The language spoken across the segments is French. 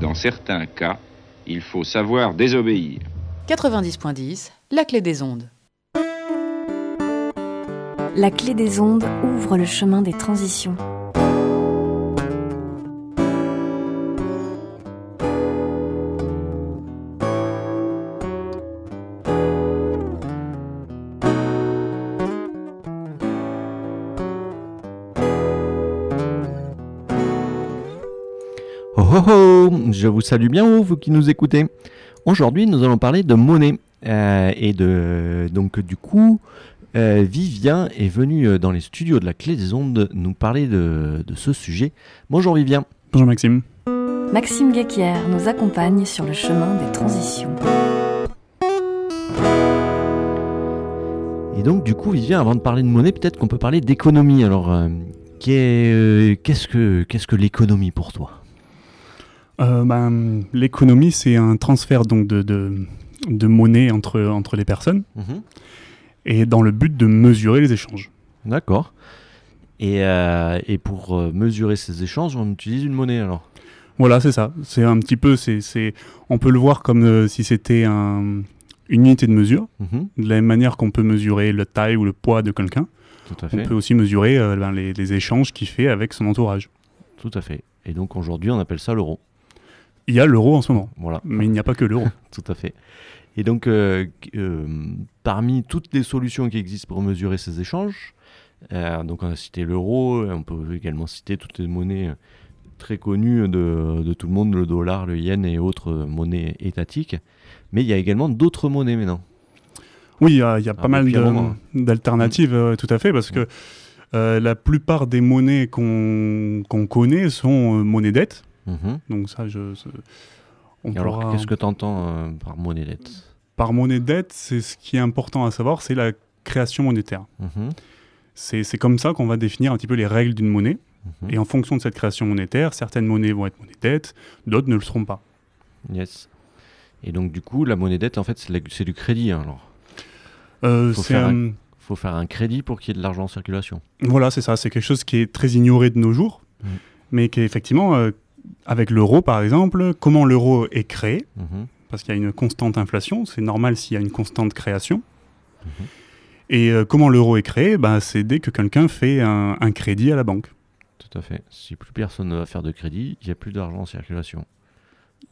Dans certains cas, il faut savoir désobéir. 90.10, la clé des ondes. La clé des ondes ouvre le chemin des transitions. Oh Je vous salue bien, vous qui nous écoutez. Aujourd'hui, nous allons parler de monnaie. Euh, et de, donc, du coup, euh, Vivien est venu euh, dans les studios de la Clé des Ondes nous parler de, de ce sujet. Bonjour Vivien. Bonjour Maxime. Maxime Guéquière nous accompagne sur le chemin des transitions. Et donc, du coup, Vivien, avant de parler de monnaie, peut-être qu'on peut parler d'économie. Alors, euh, qu'est- euh, qu'est-ce que, qu'est-ce que l'économie pour toi? Euh, ben, L'économie, c'est un transfert donc de, de, de monnaie entre, entre les personnes et dans le but de mesurer les échanges. D'accord. Et, euh, et pour euh, mesurer ces échanges, on utilise une monnaie alors? Voilà, c'est ça. C'est un petit peu, c'est, on peut le voir comme euh, si c'était un- une unité de mesure. Mhm, De la même manière qu'on peut mesurer la taille ou le poids de quelqu'un, on peut aussi mesurer euh, ben, les, les échanges qu'il fait avec son entourage. Tout à fait. Et donc aujourd'hui, on appelle ça l'euro. Il y a l'euro en ce moment, Voilà. mais il n'y a pas que l'euro. Tout à fait. Et donc, euh, euh, parmi toutes les solutions qui existent pour mesurer ces échanges, euh, donc on a cité l'euro, on peut également citer toutes les monnaies très connues de, de tout le monde, le dollar, le yen et autres monnaies étatiques. Mais il y a également d'autres monnaies maintenant. Oui, il y a, il y a pas mal d'alternatives, euh, tout à fait, parce que euh, la plupart des monnaies qu'on connaît sont euh, monnaie Mhm. Donc ça, je, on Et Alors, pourra- qu'est-ce que tu entends par monnaie dette par monnaie dette, c'est ce qui est important à savoir, c'est la création monétaire. Mhm, C'est c'est comme ça qu'on va définir un petit peu les règles d'une monnaie. mhm. Et en fonction de cette création monétaire, certaines monnaies vont être monnaie dette, d'autres ne le seront pas. Yes. Et donc, du coup, la monnaie dette, en fait, c'est du crédit. hein, Alors, Euh, Faut faire un- faut faire un crédit pour qu'il y ait de l'argent en circulation. Voilà, c'est ça. C'est quelque chose qui est très ignoré de nos jours, Mm. mais qui est effectivement, euh, avec l'euro par exemple, comment l'euro est créé, Mhm, parce qu'il y a une constante inflation, c'est normal s'il y a une constante création. Mhm. Et euh, comment l'euro est créé bah, C'est dès que quelqu'un fait un, un crédit à la banque. Tout à fait. Si plus personne ne va faire de crédit, il n'y a plus d'argent en circulation.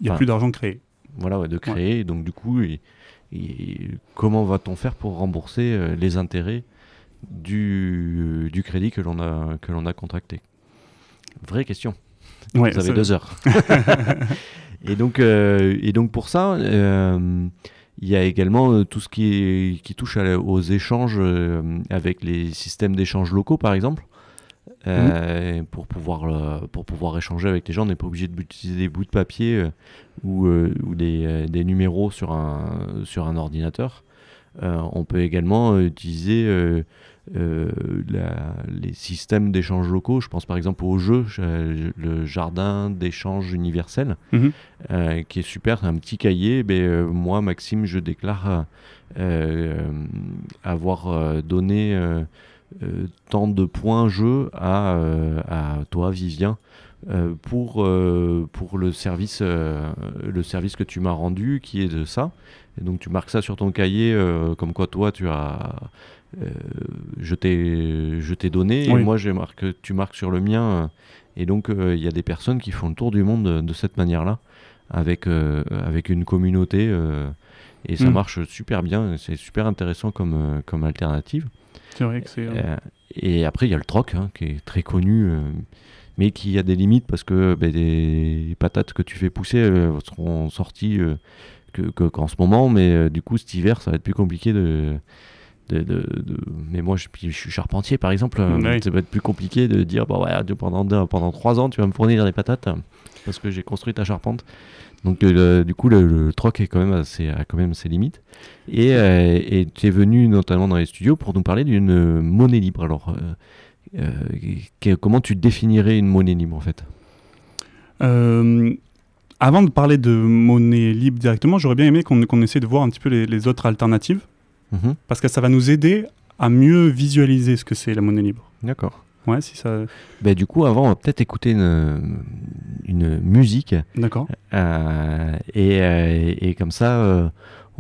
Il n'y a Enfin, plus d'argent créé. Voilà, ouais, de créer. Donc, du coup, et- et comment va-t-on faire pour rembourser euh, les intérêts du, du crédit que l'on a, que l'on a contracté? Vraie question. Ouais, Vous avez deux heures. et, donc, euh, et donc, pour ça, euh, il y a également euh, tout ce qui, est- qui touche à aux échanges avec les systèmes d'échange locaux, par exemple. Euh, pour, pouvoir, pour pouvoir échanger avec les gens, on n'est pas obligé d'utiliser des bouts de papier euh, ou, ou des, des numéros sur un, sur un ordinateur. On peut également utiliser euh, euh, la- les systèmes d'échange locaux. Je pense par exemple au jeu, je- le jardin d'échange universel, Mhm. euh, qui est super. C'est un petit cahier. Euh, moi, Maxime, je déclare euh, avoir euh, donné euh, euh, tant de points jeu à, euh, à toi, Vivien. Euh, pour, euh, pour le service, euh, le service que tu m'as rendu, qui est de ça. Et donc tu marques ça sur ton cahier, comme quoi toi tu as, je t'ai, donné, Oui. et moi marqué, tu marques sur le mien. et donc il y a des personnes qui font le tour du monde de, de cette manière-là, avec, avec une communauté, et ça Mm. marche super bien. C'est super intéressant comme, comme alternative. C'est vrai que c'est. et après, il y a le troc, hein, qui est très connu, mais qui a des limites parce que ben, les patates que tu fais pousser euh, seront sorties euh, que, que- qu'en ce moment, mais euh, du coup, cet hiver, ça va être plus compliqué de. de- de- de- Mais moi, je, suis charpentier, par exemple. Ouais. Ça va être plus compliqué de dire bah, ouais, pendant, deux- pendant trois ans, tu vas me fournir des patates parce que j'ai construit ta charpente. Donc, euh, du coup, le, le troc est quand même assez, a quand même ses limites. Et euh, tu es venu notamment dans les studios pour nous parler d'une monnaie libre. Alors, euh, que- comment tu définirais une monnaie libre en fait? Euh, avant de parler de monnaie libre directement, j'aurais bien aimé qu'on qu'on essaie de voir un petit peu les, les autres alternatives, Mhm. parce que ça va nous aider à mieux visualiser ce que c'est la monnaie libre. D'accord. Ouais, si ça. Bah, du coup, avant, on va peut-être écouter une, une musique. D'accord. Euh, et, euh, et, comme ça, euh,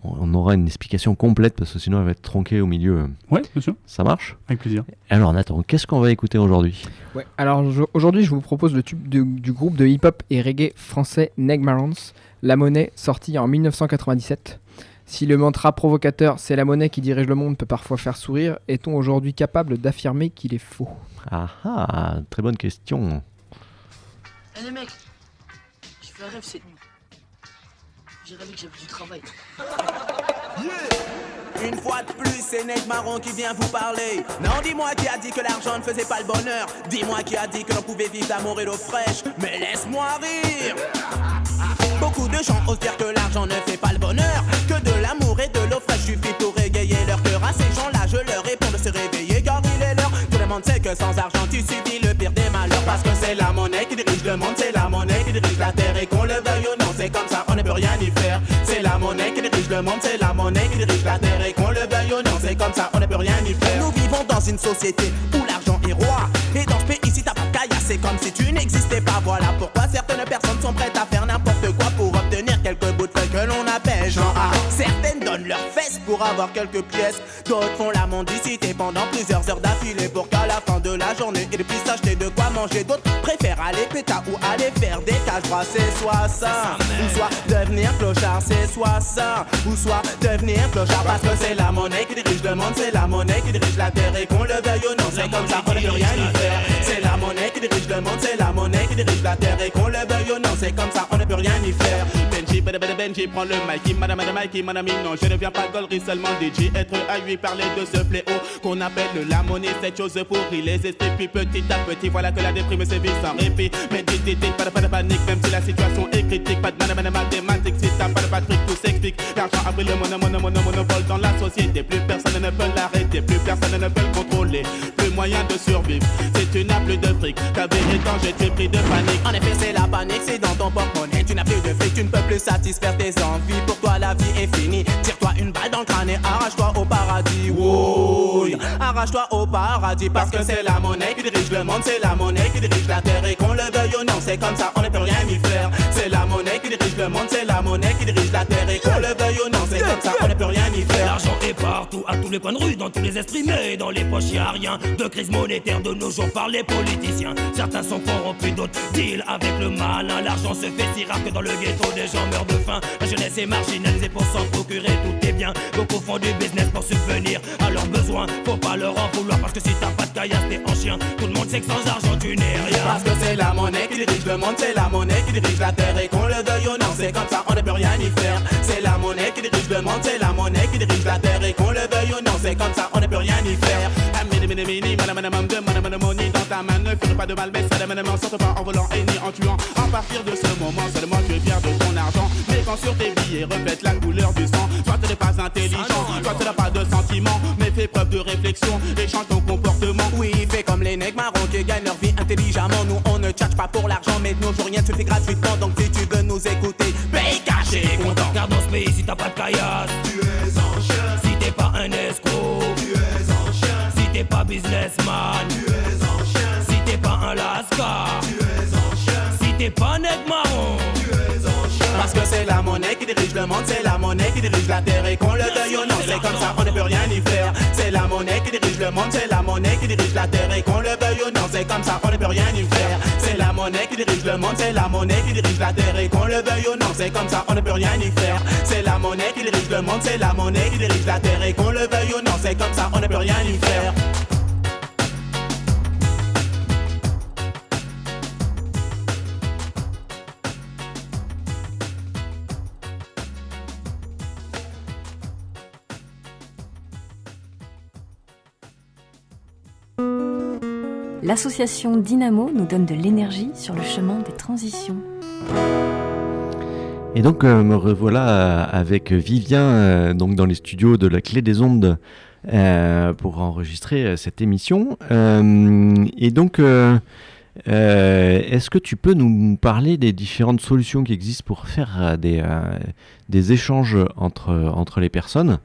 on aura une explication complète parce que sinon elle va être tronquée au milieu. Ouais, bien sûr. Ça marche? Avec plaisir. Alors Nathan, qu'est-ce qu'on va écouter aujourd'hui? Ouais, alors aujourd'hui je vous propose le tube du groupe de hip-hop et reggae français Negmarons, La Monnaie, sorti en 1997. Si le mantra provocateur c'est la monnaie qui dirige le monde peut parfois faire sourire, est-on aujourd'hui capable d'affirmer qu'il est faux? Ah ah, très bonne question. Eh les mecs, je fais un rêve cette nuit. J'ai que travail. Une fois de plus, c'est Ned Marron qui vient vous parler. Non, dis-moi qui a dit que l'argent ne faisait pas le bonheur. Dis-moi qui a dit que l'on pouvait vivre d'amour et d'eau fraîche. Mais laisse-moi rire. Beaucoup de gens osent dire que l'argent ne fait pas le bonheur. Que de l'amour et de l'eau fraîche suffit pour régayer leur cœur. À ces gens-là, je leur réponds de se réveiller car il est l'heure. Tout le monde sait que sans argent, tu subis le pire des malheurs. Parce que c'est la monnaie le monde, c'est la monnaie qui dirige la terre. Et qu'on le veuille ou non, c'est comme ça, on ne peut rien y faire. Nous vivons dans une société où l'argent est roi. Et dans ce pays, si t'as pas de c'est comme si tu n'existais pas. Voilà pourquoi certaines personnes sont prêtes à faire n'importe quoi pour obtenir quelques bouts de feuilles que l'on appelle genre A. Certaines donnent leurs fesses pour avoir quelques pièces. D'autres font la mendicité pendant plusieurs heures d'affilée pour qu'à la fin de la journée, ils puissent acheter de manger. D'autres préfèrent aller péta ou aller faire des caches bras. C'est soit ça, ou soit devenir clochard. C'est soit ça, ou soit devenir clochard. Parce que c'est la monnaie qui dirige le monde, c'est la monnaie qui dirige la terre. Et qu'on le veuille ou non, c'est comme ça, on ne peut rien y faire. C'est la monnaie qui dirige le monde, c'est la monnaie qui dirige la terre. Et qu'on le veuille ou non, c'est comme ça, on ne peut rien y faire. Benji, Benji, prends le mic, madame, madame, Mikey, mon ami, non, je ne viens pas gollerie, seulement DJ, être à lui parler de ce fléau qu'on appelle la monnaie, cette chose pourrie, les esprits, puis petit à petit, voilà que la déprime sévit sans répit. Mais dis, pas de, pas de panique, même si la situation est critique, pas de madame, mathématiques, si t'as pas de Patrick, tout s'explique. L'argent a pris le monopole dans la société, plus personne ne peut l'arrêter, plus personne ne peut le contrôler, moyen de survivre. C'est une plus de fric, ta danger, tu es pris de panique. En effet, c'est la panique, c'est dans ton porte-monnaie, tu n'as plus de fric, tu ne peux plus satisfaire tes envies. Pour toi, la vie est finie. Tire-toi une balle dans le crâne et arrache-toi au paradis. Oui, arrache-toi au paradis parce que c'est la monnaie qui dirige le monde, c'est la monnaie qui dirige la terre et qu'on le veuille ou non, c'est comme ça, on ne peut rien y faire. C'est la monnaie qui dirige le monde, c'est la monnaie qui dirige la terre et les coins de rue, dans tous les esprits, mais dans les poches y a rien de crise monétaire de nos jours par les politiciens. Certains sont corrompus, d'autres deal avec le malin. L'argent se fait si rare que dans le ghetto des gens meurent de faim. La jeunesse est marginalisée pour s'en procurer tout est bien. Beaucoup font du business pour subvenir à leurs besoins. Faut pas leur en vouloir parce que si t'as pas de caillasse, t'es en chien. Tout le monde sait que sans argent, tu n'es rien. Parce que c'est la monnaie qui dirige le monde, c'est la monnaie qui dirige la terre. Et qu'on le veuille ou non, c'est comme ça, on ne peut rien y faire. C'est la monnaie qui dirige le monde, c'est la monnaie qui dirige la terre. Et qu'on le veuille ou non, c'est comme ça, on ne peut rien y faire. Mini, mini, mini, madame, madame, de madame, money dans ta main. Ne fais pas de mal, mais ça de madame, sorte pas en volant et ni en tuant. À partir de ce moment, seulement tu es fier de ton argent. Mais quand sur tes billets reflète la couleur du sang, toi tu n'es pas intelligent, toi tu n'as pas de sentiment, mais fais preuve de réflexion et change ton comportement. Oui, fais comme les nègres marrons qui gagnent leur vie intelligemment. Nous on ne charge pas pour l'argent, mais nos jours rien ne se fait gratuitement. Donc si tu veux nous écouter, paye caché, content. Car dans ce pays, si t'as pas de caillasse, tu es businessman, tu es en chien. Si t'es pas un lascar, tu es en chien. Si t'es pas nègre marron, tu es en chien. Parce que c'est la monnaie qui dirige le monde, c'est la monnaie qui dirige la terre et qu'on le veuille ou non, c'est comme ça, on ne peut rien y faire. C'est la monnaie qui dirige le monde, c'est la monnaie qui dirige la terre et qu'on le veuille ou non, c'est comme ça, on ne peut rien y faire. C'est la monnaie qui dirige le monde, c'est la monnaie qui dirige la terre et qu'on le veuille ou non, c'est comme ça, on ne peut rien y faire. C'est la monnaie qui dirige le monde, c'est la monnaie qui dirige la terre et qu'on le veuille ou non, c'est comme ça, on ne peut rien y faire. L'association Dynamo nous donne de l'énergie sur le chemin des transitions. Et donc euh, me revoilà euh, avec Vivien euh, donc dans les studios de la Clé des Ondes pour enregistrer cette émission. Et donc est-ce que tu peux nous parler des différentes solutions qui existent pour faire des, échanges entre les personnes?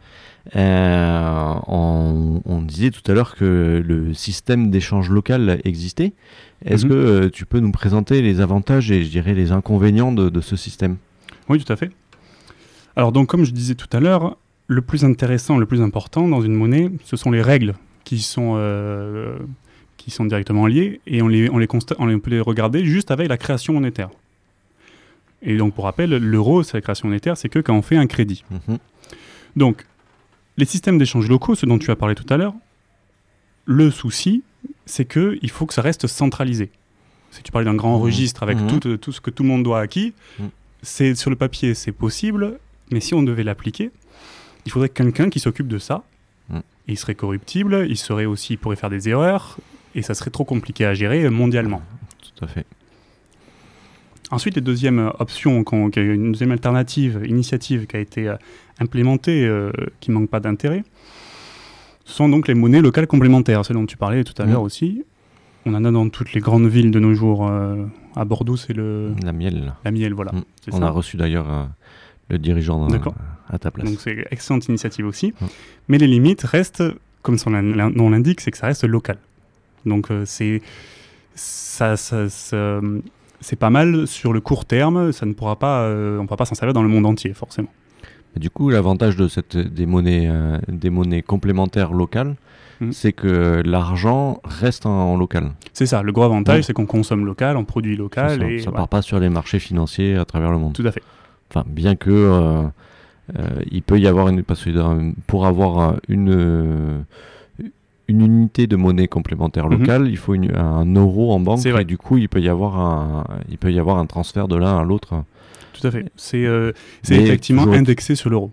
Euh, on, on disait tout à l'heure que le système d'échange local existait. Est-ce Mhm. que euh, tu peux nous présenter les avantages et je dirais les inconvénients de, de ce système? Oui, tout à fait. Alors donc, comme je disais tout à l'heure, le plus intéressant, le plus important dans une monnaie, ce sont les règles qui sont, euh, qui sont directement liées et on, les, on, les consta- on les- on peut les regarder juste avec la création monétaire. Et donc, pour rappel, l'euro, c'est la création monétaire, c'est que quand on fait un crédit. Mhm. Donc, les systèmes d'échange locaux, ce dont tu as parlé tout à l'heure, le souci, c'est qu'il faut que ça reste centralisé. Si tu parlais d'un grand Mhm. registre avec Mhm. tout, tout ce que tout le monde doit acquis, Mhm. c'est sur le papier, c'est possible, mais si on devait l'appliquer, il faudrait quelqu'un qui s'occupe de ça. Et il serait corruptible, il serait aussi, il pourrait faire des erreurs, et ça serait trop compliqué à gérer euh, mondialement. Tout à fait. Ensuite, les deuxièmes euh, a une deuxième alternative, initiative qui a été euh, implémentée, euh, qui manque pas d'intérêt, sont donc les monnaies locales complémentaires, celles dont tu parlais tout à Mhm. l'heure aussi. On en a dans toutes les grandes villes de nos jours. euh, à Bordeaux, c'est le La miel. la miel, voilà. Mm. On ça. a reçu d'ailleurs euh, le dirigeant à ta place. Donc c'est excellente initiative aussi. Mm. Mais les limites restent, comme son nom l'indique, c'est que ça reste local. Donc c'est ça, ça- ça- c'est pas mal sur le court terme. Ça ne pourra pas, euh, on ne pourra pas s'en servir dans le monde entier forcément. Du coup, l'avantage de cette des monnaies euh, des monnaies complémentaires locales, Mhm. c'est que l'argent reste en, en local. C'est ça. Le gros avantage, Ouais. c'est qu'on consomme local, on produit local ça, et ça part pas sur les marchés financiers à travers le monde. tout à fait. Enfin, bien que euh, euh, il peut y avoir une parce que dans- pour avoir une une unité de monnaie complémentaire Mhm. locale, il faut une- un euro en banque C'est vrai. et du coup, il peut y avoir un il peut y avoir un transfert de l'un à l'autre. Tout à fait. C'est euh, effectivement toujours- indexé sur l'euro.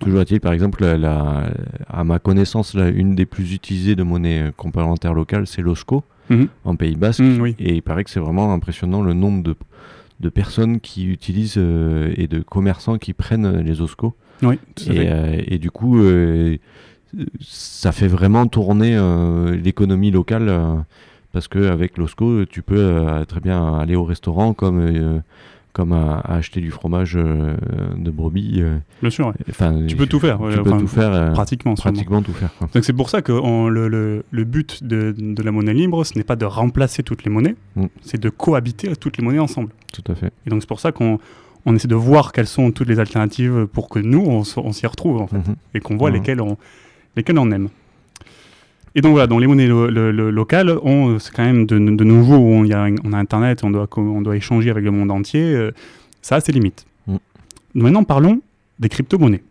Toujours est-il, par exemple, la- la- à ma connaissance, la- une des plus utilisées de monnaie complémentaire locale, c'est l'OSCO Mhm. en Pays Basque. Mm, oui. Et il paraît que c'est vraiment impressionnant le nombre de, de personnes qui utilisent euh, et de commerçants qui prennent les OSCO. Oui, tout à Et, fait. euh, et du coup, ça fait vraiment tourner euh, l'économie locale euh, parce qu'avec l'OSCO, tu peux euh, très bien aller au restaurant comme, comme à, à acheter du fromage euh, de brebis. euh, Bien sûr. ouais. Enfin, Tu peux tout faire. Tu ouais, peux enfin, tout faire. euh, pratiquement. pratiquement tout faire. quoi. Donc c'est pour ça que on- le, le- le but de, de la monnaie libre, ce n'est pas de remplacer toutes les monnaies, Mm. c'est de cohabiter toutes les monnaies ensemble. Tout à fait. Et donc c'est pour ça qu'on on essaie de voir quelles sont toutes les alternatives pour que nous, on, s'y retrouve en fait, Mhm. et qu'on voit Mhm. lesquelles, on, lesquelles on aime. Et donc voilà, donc les monnaies lo- lo- lo- locales, on- c'est quand même de, où on, y a, on a Internet, on doit, co- on doit échanger avec le monde entier, euh, ça a ses limites. Mm. Maintenant parlons des crypto-monnaies.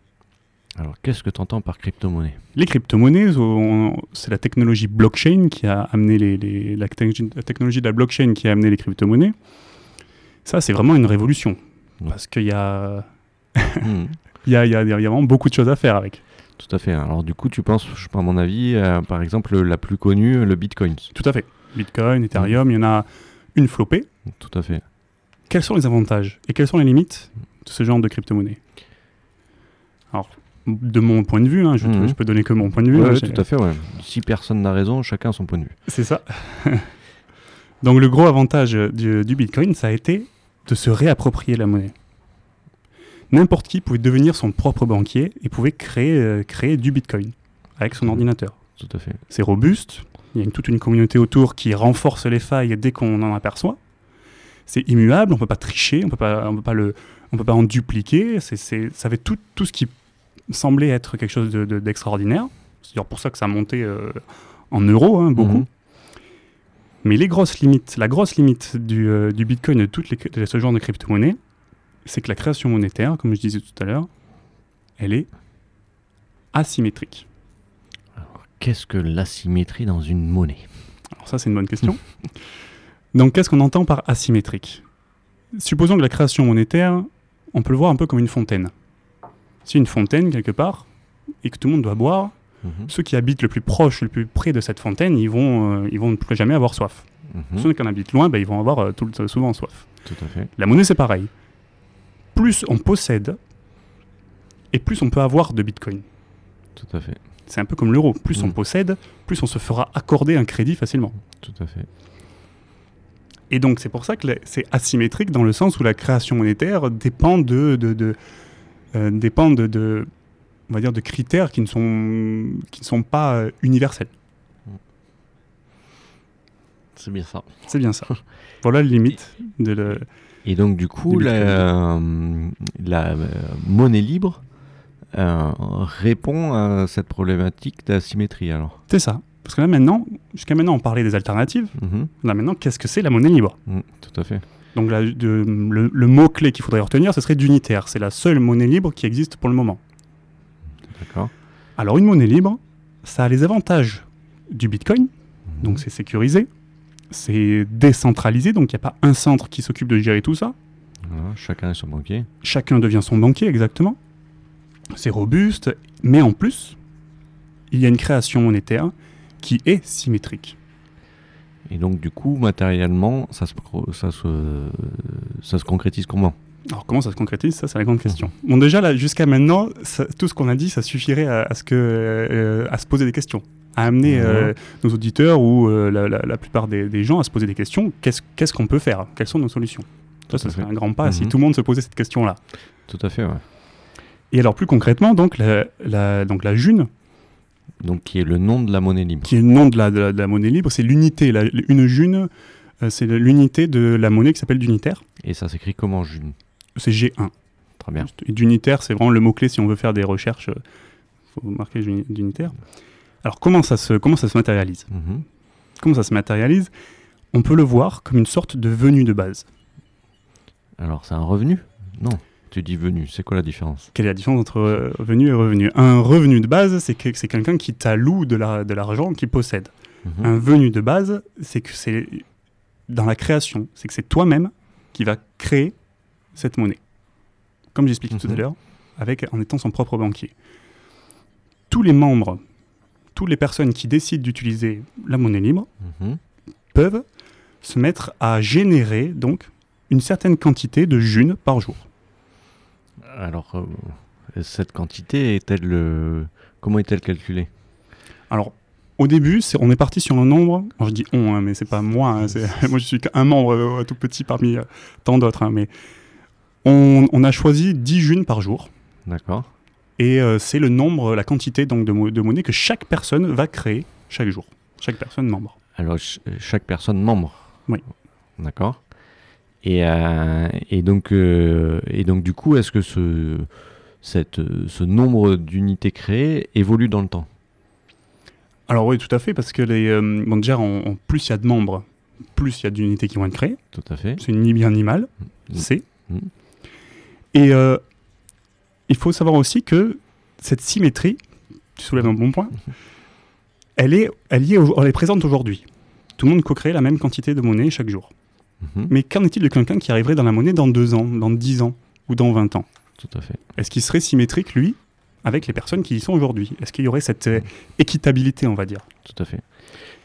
Alors, qu'est-ce que tu entends par crypto-monnaie? Les crypto-monnaies, on- c'est la technologie blockchain qui a amené les, les- la, technologie, la technologie de la blockchain qui a amené les crypto-monnaies. Ça, c'est vraiment une révolution. Ouais. Parce qu'il y a, il y, a, il y, a, il y a vraiment beaucoup de choses à faire avec. Tout à fait. Alors, du coup, tu penses, je à mon avis, euh, par exemple, la plus connue, le Bitcoin. Tout à fait. Bitcoin, Ethereum, il y en a une flopée. Tout à fait. Quels sont les avantages et quelles sont les limites de ce genre de crypto-monnaie? Alors, de mon point de vue, hein, je, Mhm. je peux donner que mon point de vue. Ouais, hein, tout à fait, ouais. Si personne n'a raison, chacun a son point de vue. C'est ça. Donc le gros avantage du, du Bitcoin, ça a été de se réapproprier la monnaie. N'importe qui pouvait devenir son propre banquier et pouvait créer, euh, créer du Bitcoin avec son ordinateur. Tout à fait. C'est robuste, il y a une- toute une communauté autour qui renforce les failles dès qu'on en aperçoit. C'est immuable, on ne peut pas tricher, on peut pas, on peut pas le, on peut pas en dupliquer. C'est, c'est- ça avait tout, tout ce qui semblait être quelque chose de- de- d'extraordinaire. C'est d'ailleurs pour ça que ça a monté euh, en euros, hein, beaucoup. Mhm. Mais les grosses limites, la grosse limite du, euh, du Bitcoin et de, toutes les, de ce genre de crypto-monnaie, c'est que la création monétaire, comme je disais tout à l'heure, elle est asymétrique. Qu'est-ce que l'asymétrie dans une monnaie? Alors ça, c'est une bonne question. Donc, qu'est-ce qu'on entend par asymétrique? Supposons que la création monétaire, on peut le voir un peu comme une fontaine. Si une fontaine, quelque part, et que tout le monde doit boire, Mhm. ceux qui habitent le plus proche, le plus près de cette fontaine, ils vont, euh, ils vont plus jamais avoir soif. Mhm. Ceux qui en habitent loin, ben, ils vont avoir euh, tout souvent soif. Tout à fait. La monnaie, c'est pareil. Plus on possède, et plus on peut avoir de Bitcoin. Tout à fait. C'est un peu comme l'euro. Plus on Mm. possède, plus on se fera accorder un crédit facilement. Tout à fait. Et donc, c'est pour ça que c'est asymétrique dans le sens où la création monétaire dépend de, de, de- euh, dépend de, de- on va dire, de critères qui ne sont, qui ne sont pas euh, universels. C'est bien ça. C'est bien ça. voilà la limite de le. Et donc, du coup, la, euh, la, euh, monnaie libre euh, répond à cette problématique d'asymétrie, alors? C'est ça. Parce que là maintenant, jusqu'à maintenant, on parlait des alternatives. Mhm. Là maintenant, qu'est-ce que c'est la monnaie libre? Mm, tout à fait. Donc là, de- le, le mot-clé qu'il faudrait retenir, ce serait d'unitaire. C'est la seule monnaie libre qui existe pour le moment. D'accord. Alors une monnaie libre, ça a les avantages du Bitcoin, donc c'est sécurisé, c'est décentralisé, donc il n'y a pas un centre qui s'occupe de gérer tout ça. Chacun est son banquier. Chacun devient son banquier exactement. C'est robuste, mais en plus, il y a une création monétaire qui est symétrique. Et donc, du coup, matériellement, ça se, ça se, ça se concrétise comment? Alors comment ça se concrétise? Ça, c'est la grande question. Bon, déjà, là, jusqu'à maintenant, ça- tout ce qu'on a dit, ça suffirait à, à ce que, euh, à se poser des questions, à amener euh, nos auditeurs ou euh, la, la- la plupart des, des gens à se poser des questions. Qu'est-ce qu'on peut faire? Quelles sont nos solutions? Ça, ça serait un grand pas si Mhm. tout le monde se posait cette question-là. Tout à fait, ouais. Et alors, plus concrètement, donc la, la- donc, la june, Donc, qui est le nom de la monnaie libre. qui est le nom de la, de la- de la monnaie libre, c'est l'unité. Une june, euh, c'est l'unité de la monnaie qui s'appelle d'unitaire. Et ça s'écrit comment, June? C'est G1. Très bien. D'unitaire, c'est vraiment le mot-clé si on veut faire des recherches. Il faut marquer d'uni- d'unitaire. Alors, comment ça se, comment ça se matérialise Mhm. Comment ça se matérialise On peut le voir comme une sorte de venue de base. Alors, c'est un revenu? Non. Tu dis venu. C'est quoi la différence? Quelle est la différence entre euh, revenu et revenu? Un revenu de base, c'est que c'est quelqu'un qui t'alloue de la- de l'argent qu'il possède. Mhm. Un venu de base, c'est que c'est dans la création, c'est que c'est toi-même qui va créer cette monnaie. Comme j'expliquais tout à Mhm. l'heure, avec en étant son propre banquier. Tous les membres, toutes les personnes qui décident d'utiliser la monnaie libre Mhm. peuvent se mettre à générer donc une certaine quantité de june par jour. Alors, euh, cette quantité est-elle. euh, Comment est-elle calculée? Alors, au début, on est parti sur un nombre. alors je dis on, hein, mais c'est pas moi. hein, moi, je suis qu'un membre euh, tout petit parmi tant d'autres. hein, mais on, on a choisi 10 junes par jour. D'accord. Et euh, c'est le nombre, la quantité donc, de, de monnaie que chaque personne va créer chaque jour. Chaque personne membre. Alors, ch- chaque personne membre Oui. D'accord. Et, euh, et, donc, euh, et donc, du coup, est-ce que ce, cette, ce nombre d'unités créées évolue dans le temps? Alors oui, tout à fait, parce que les, bon, déjà, plus il y a de membres, plus il y a d'unités qui vont être créées. Tout à fait. C'est ni bien ni mal. Mm. C'est. Mm. Et euh, il faut savoir aussi que cette symétrie, tu soulèves un bon point, elle est, elle y est, au- elle est présente aujourd'hui. Tout le monde co-crée la même quantité de monnaie chaque jour. Mhm. Mais qu'en est-il de quelqu'un qui arriverait dans la monnaie dans deux ans, dans dix ans ou dans 20 ans? Tout à fait. Est-ce qu'il serait symétrique, lui, avec les personnes qui y sont aujourd'hui? Est-ce qu'il y aurait cette euh, équitabilité, on va dire? Tout à fait.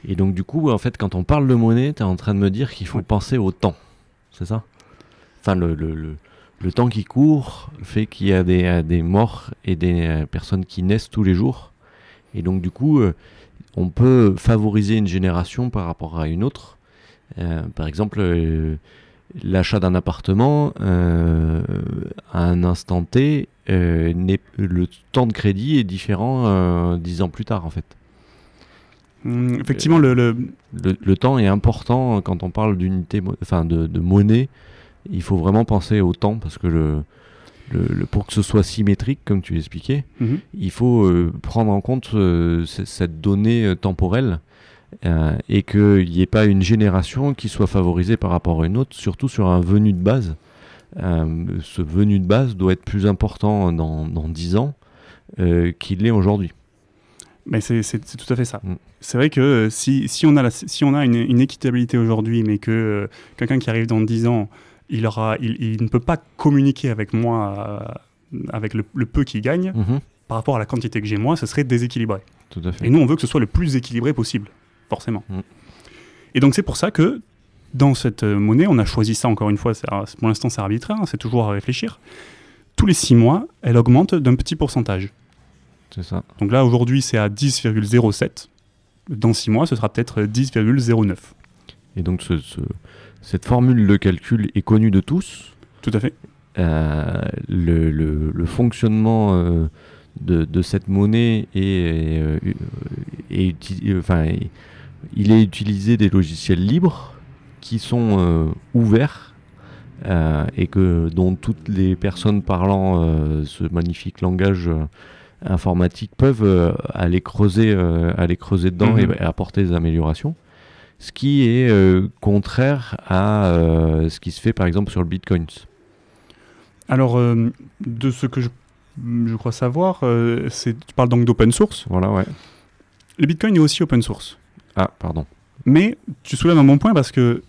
Et donc, du coup, en fait, quand on parle de monnaie, tu es en train de me dire qu'il faut Ouais. penser au temps. C'est ça? Enfin, le, le, le, le temps qui court fait qu'il y a des, euh, des morts et des euh, personnes qui naissent tous les jours. Et donc, du coup, euh, on peut favoriser une génération par rapport à une autre. Euh, par exemple, euh, l'achat d'un appartement euh, à un instant T, le temps de crédit est différent dix ans plus tard, en fait. Hum, Effectivement, le, le- Le, le temps est important quand on parle d'unité, enfin de, de monnaie. Il faut vraiment penser au temps parce que le, le- le- pour que ce soit symétrique, comme tu l'expliquais, Mhm. il faut euh, prendre en compte euh, cette donnée euh, temporelle et qu'il n'y ait pas une génération qui soit favorisée par rapport à une autre, surtout sur un venu de base. Ce venu de base doit être plus important dans, dans 10 ans qu'il l'est aujourd'hui. Mais c'est tout à fait ça. Mm. C'est vrai que si, si on a, la- si on a une, une équitabilité aujourd'hui, mais que quelqu'un qui arrive dans 10 ans, il, aura, il, il ne peut pas communiquer avec moi, euh, avec le, le peu qu'il gagne, Mhm, par rapport à la quantité que j'ai moi, ce serait déséquilibré. tout à fait. Et nous, on veut que ce soit le plus équilibré possible, forcément. Mm. Et donc c'est pour ça que dans cette euh, monnaie, on a choisi ça encore une fois, c'est- pour l'instant c'est arbitraire, hein, c'est toujours à réfléchir. Tous les 6 mois, elle augmente d'un petit pourcentage. C'est ça. Donc là, aujourd'hui, c'est à 10,07. Dans 6 mois, ce sera peut-être 10,09. Et donc ce- ce- cette formule de calcul est connue de tous. Tout à fait. Euh, le, le- le fonctionnement euh, de, de cette monnaie est, euh, est enfin, il est utilisé des logiciels libres qui sont ouverts euh, et que dont toutes les personnes parlant euh, ce magnifique langage euh, informatique peuvent aller creuser, aller creuser dedans Mhm. et, apporter des améliorations. Ce qui est euh, contraire à euh, ce qui se fait par exemple sur le Bitcoin. Alors, euh, de ce que je, je crois savoir, c'est, tu parles donc d'open source. Voilà, ouais. Le Bitcoin est aussi open source. Ah, pardon. Mais tu soulèves un bon point parce que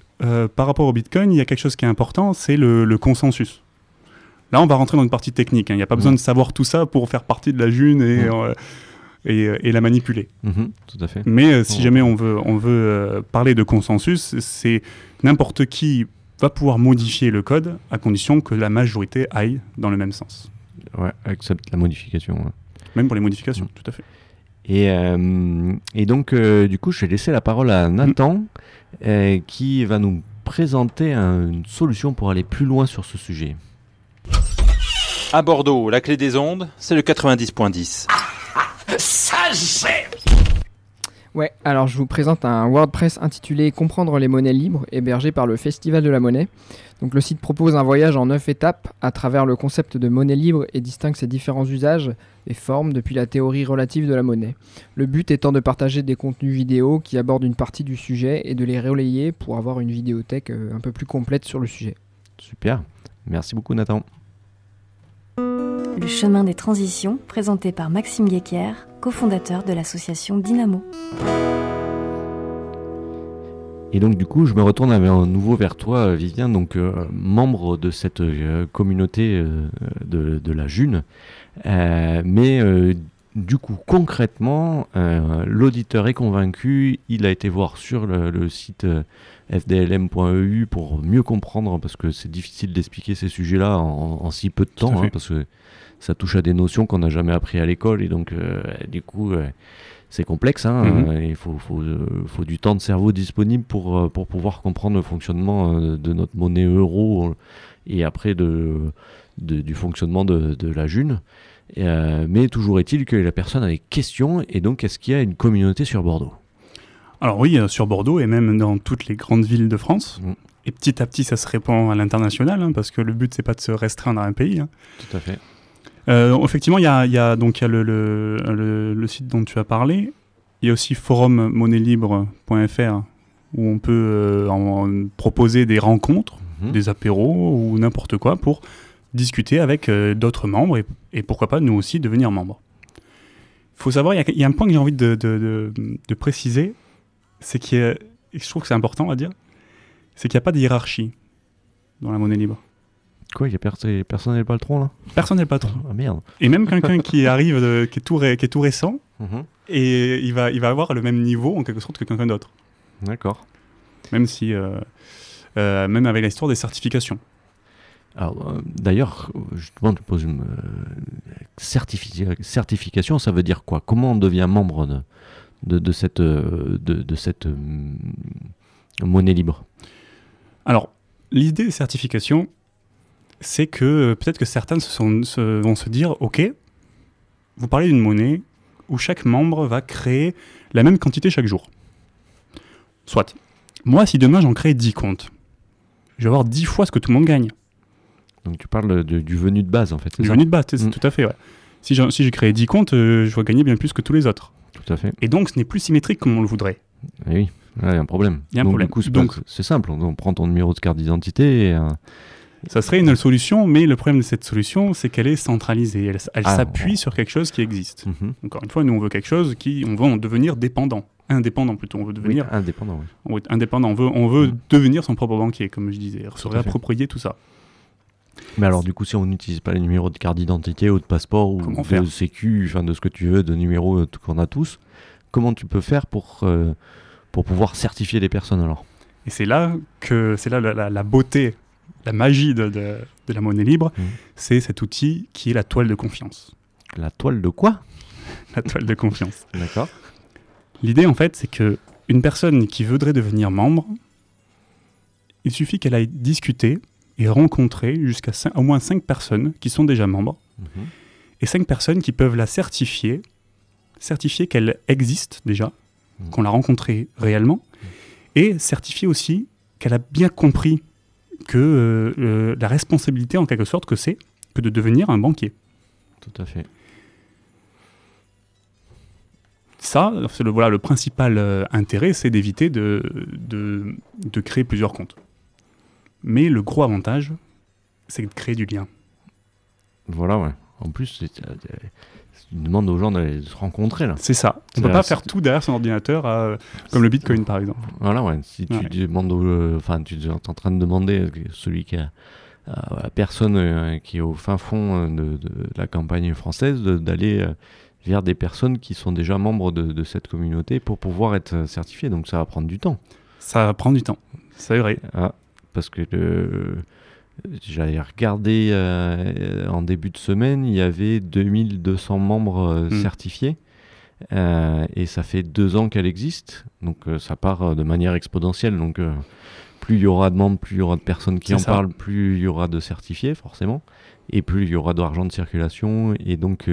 par rapport au Bitcoin, il y a quelque chose qui est important, c'est le, le consensus. Là, on va rentrer dans une partie technique. hein. Il n'y a pas besoin Mhm. de savoir tout ça pour faire partie de la June et, Mhm. Euh, et, et la manipuler. Mhm, tout à fait. Mais euh, si Oh. jamais on veut, on veut euh, parler de consensus, c'est n'importe qui va pouvoir modifier le code à condition que la majorité aille dans le même sens. Ouais, accepte la modification. ouais. Même pour les modifications, Mhm. tout à fait. Et, euh, et donc, euh, du coup, je vais laisser la parole à Nathan, euh, qui va nous présenter un- une solution pour aller plus loin sur ce sujet. À Bordeaux, la clé des ondes, c'est le 90.10. C'est Ouais, alors je vous présente un WordPress intitulé Comprendre les monnaies libres, hébergé par le Festival de la monnaie. Donc le site propose un voyage en 9 étapes à travers le concept de monnaie libre et distingue ses différents usages et formes depuis la théorie relative de la monnaie. Le but étant de partager des contenus vidéo qui abordent une partie du sujet et de les relayer pour avoir une vidéothèque euh, un peu plus complète sur le sujet. Super. Merci beaucoup, Nathan. Le chemin des transitions, présenté par Maxime Guéquier, cofondateur de l'association Dynamo. Et donc, du coup, je me retourne à nouveau vers toi, Vivien, donc euh, membre de cette euh, communauté euh, de, de la June. Euh, mais euh, du coup, concrètement, euh, l'auditeur est convaincu. Il a été voir sur le, le site fdlm.eu pour mieux comprendre, parce que c'est difficile d'expliquer ces sujets-là en, en si peu de temps, hein, parce que ça touche à des notions qu'on n'a jamais appris à l'école, et donc, euh, du coup, euh, c'est complexe. hein, Mhm. euh, il faut, faut, faut du temps de cerveau disponible pour, pour pouvoir comprendre le fonctionnement de notre monnaie euro et après de, de- du fonctionnement de, de la June. Et, euh, mais toujours est-il que la personne a des questions, et donc est-ce qu'il y a une communauté sur Bordeaux? Alors oui, sur Bordeaux et même dans toutes les grandes villes de France. Mm. Et petit à petit, ça se répand à l'international, hein, parce que le but, c'est pas de se restreindre à un pays. hein. Tout à fait. Euh, effectivement, il y a, y a donc y a le, le, le- le site dont tu as parlé. Il y a aussi forummonnaielibre.fr où on peut euh, en- en proposer des rencontres, Mhm. des apéros ou n'importe quoi pour discuter avec euh, d'autres membres et, et pourquoi pas nous aussi devenir membres. Il faut savoir, il y, a- il y a un point que j'ai envie de, de- de- de préciser, c'est et je trouve que c'est important à dire, c'est qu'il n'y a pas de hiérarchie dans la monnaie libre. Quoi, y a pers- personne n'est le patron là? Personne n'est le patron. Ah merde. Et même quelqu'un qui arrive, de- qui, est tout ré- qui est tout récent, Mhm. et il va, il va avoir le même niveau en quelque sorte que quelqu'un d'autre. D'accord. Même si, euh, euh, même avec l'histoire des certifications. Alors, euh, d'ailleurs, justement, tu poses une certifi- certification, ça veut dire quoi? Comment on devient membre de, de, de cette, de, cette monnaie libre? Alors, l'idée des certifications, c'est que euh, peut-être que certains se sont- se- vont se dire, ok, vous parlez d'une monnaie où chaque membre va créer la même quantité chaque jour. Soit. Moi, si demain j'en crée 10 comptes, je vais avoir 10 fois ce que tout le monde gagne. Donc tu parles de- du venu de base en fait, Du ça venu de base, Mm. tout à fait, ouais. Si j'ai si créé 10 comptes, euh, je vais gagner bien plus que tous les autres. Tout à fait. Et donc, ce n'est plus symétrique comme on le voudrait. Eh oui, il y a un problème. Il y a un Donc, problème. Du coup, c'est simple, on, on prend ton numéro de carte d'identité et... euh, Ça serait une solution, mais le problème de cette solution, c'est qu'elle est centralisée. Elle, elle Ah, s'appuie sur quelque chose qui existe. mhm. Encore une fois, nous, on veut quelque chose qui. On veut en devenir dépendant. Indépendant plutôt. On veut devenir Oui, indépendant, oui. on veut être indépendant. On veut, on veut Mm. devenir son propre banquier, comme je disais. Se réapproprier tout ça. Mais alors du coup, si on n'utilise pas les numéros de carte d'identité ou de passeport ou Comment de faire sécu, enfin de ce que tu veux, de numéros euh, qu'on a tous, comment tu peux faire pour, euh, pour pouvoir certifier les personnes alors? Et c'est là que c'est là la, la- la beauté, la magie de, de- de la monnaie libre. Mm. C'est cet outil qui est la toile de confiance. La toile de quoi? La toile de confiance. D'accord. L'idée, en fait, c'est que une personne qui voudrait devenir membre, il suffit qu'elle aille discuter et rencontrer jusqu'à au moins cinq personnes qui sont déjà membres. Mhm. et cinq personnes qui peuvent la certifier, certifier qu'elle existe déjà, Mhm. qu'on l'a rencontrée réellement, et certifier aussi qu'elle a bien compris que euh, euh, la responsabilité en quelque sorte que c'est que de devenir un banquier. Tout à fait. Ça, c'est le, voilà, le principal euh, intérêt, c'est d'éviter de, de, de créer plusieurs comptes. Mais le gros avantage, c'est de créer du lien. Voilà, ouais. En plus, c'est, euh, c'est une demande aux gens d'aller se rencontrer là. C'est ça. On ne peut la- pas faire tout derrière son ordinateur, à- comme le Bitcoin par exemple. Voilà, ouais. Si tu Ouais. demandes, euh, enfin, tu es en train de demander euh, celui qui a à la personne euh, qui est au fin fond euh, de, de la campagne française d'aller euh, vers des personnes qui sont déjà membres de, de cette communauté pour pouvoir être euh, certifiés. Donc ça va prendre du temps. Ça prend du temps. C'est vrai. Ah, parce que le... j'avais regardé euh, en début de semaine, il y avait 2200 membres euh, Hmm. certifiés. Euh, et ça fait deux ans qu'elle existe. Donc ça part de manière exponentielle. Donc plus il y aura de membres, plus il y aura de personnes qui en ça. parlent, plus il y aura de certifiés, forcément. Et plus il y aura d'argent de circulation. Et donc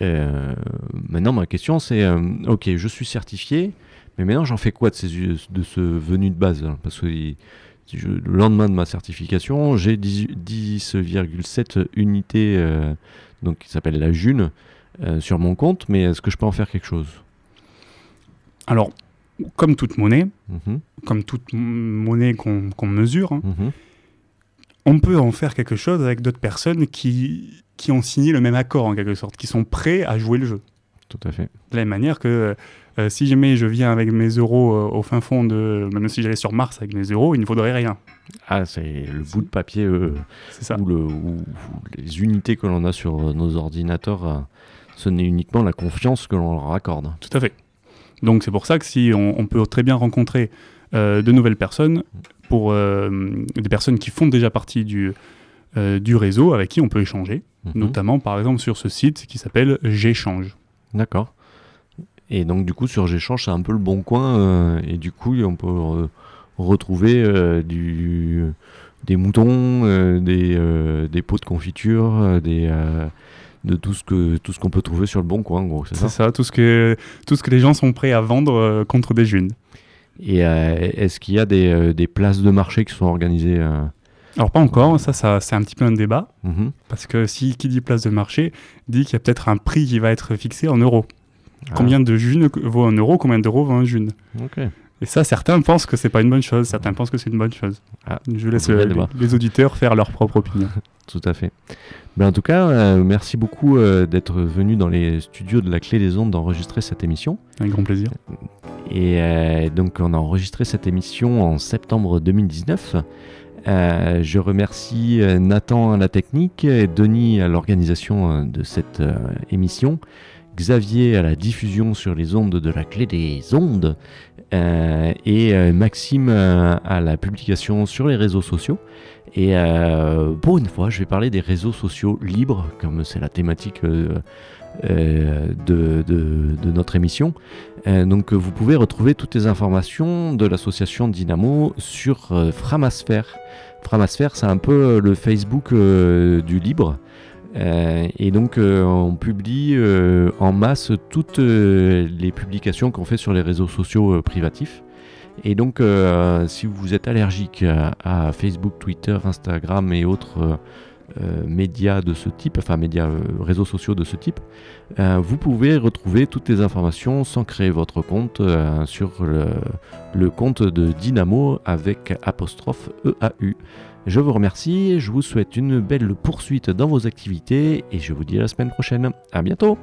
maintenant ma question c'est, ok, je suis certifié. Mais maintenant, j'en fais quoi de, ces, de ce venu de base? Parce que je- le lendemain de ma certification, j'ai 10 10,7 unités, euh, donc qui s'appelle la June, euh, sur mon compte. Mais est-ce que je peux en faire quelque chose? Alors, comme toute monnaie, Mhm, comme toute monnaie qu'on qu'on mesure, hein, mhm. on peut en faire quelque chose avec d'autres personnes qui, qui ont signé le même accord en quelque sorte, qui sont prêts à jouer le jeu. Tout à fait. De la même manière que euh, si jamais je viens avec mes euros euh, au fin fond de. Même si j'allais sur Mars avec mes euros, il ne faudrait rien. Ah, c'est le bout de papier euh, C'est ça. le, ou les unités que l'on a sur euh, nos ordinateurs. ce n'est uniquement la confiance que l'on leur accorde. Tout à fait. Donc c'est pour ça que si on, on peut très bien rencontrer de nouvelles personnes, pour des personnes qui font déjà partie du, du réseau avec qui on peut échanger, Mhm. notamment par exemple sur ce site qui s'appelle J'échange. D'accord. Et donc, du coup, sur Géchange, c'est un peu le bon coin. euh, et du coup, on peut re- retrouver euh, du, des moutons, euh, des, euh, des pots de confiture, euh, des, euh, de tout ce que tout ce qu'on peut trouver sur le bon coin, en gros. C'est C'est ça? tout ce, que, tout ce que les gens sont prêts à vendre euh, contre des junes. Et euh, est-ce qu'il y a des, euh, des places de marché qui sont organisées euh, Alors pas encore, ça, ça c'est un petit peu un débat, mhm. parce que si qui dit place de marché dit qu'il y a peut-être un prix qui va être fixé en euros. Ah, Combien de junes vaut un euro, combien d'euros vaut un june? Ok. Et ça, certains pensent que c'est pas une bonne chose, certains pensent que c'est une bonne chose. Ah, Je laisse les, auditeurs faire leur propre opinion. Tout à fait. Ben, en tout cas, euh, merci beaucoup euh, d'être venu dans les studios de la Clé des Ondes d'enregistrer cette émission. Avec grand plaisir. Et euh, donc, on a enregistré cette émission en septembre 2019. Euh, je remercie euh, Nathan à la technique, Denis à l'organisation euh, de cette émission, Xavier à la diffusion sur les ondes de la clé des ondes, et Maxime à la publication sur les réseaux sociaux. Et pour une fois, je vais parler des réseaux sociaux libres, comme c'est la thématique de, de- notre émission. Euh, donc euh, vous pouvez retrouver toutes les informations de l'association Dynamo sur euh, Framasphère. Framasphère, c'est un peu euh, le Facebook euh, du libre. Euh, et donc euh, on publie euh, en masse toutes euh, les publications qu'on fait sur les réseaux sociaux euh, privatifs. Et donc euh, si vous êtes allergique à Facebook, Twitter, Instagram et autres euh, médias de ce type, enfin médias, euh, réseaux sociaux de ce type, euh, vous pouvez retrouver toutes les informations sans créer votre compte sur le, le compte de Dynamo avec apostrophe EAU. Je vous remercie, je vous souhaite une belle poursuite dans vos activités et je vous dis à la semaine prochaine. À bientôt!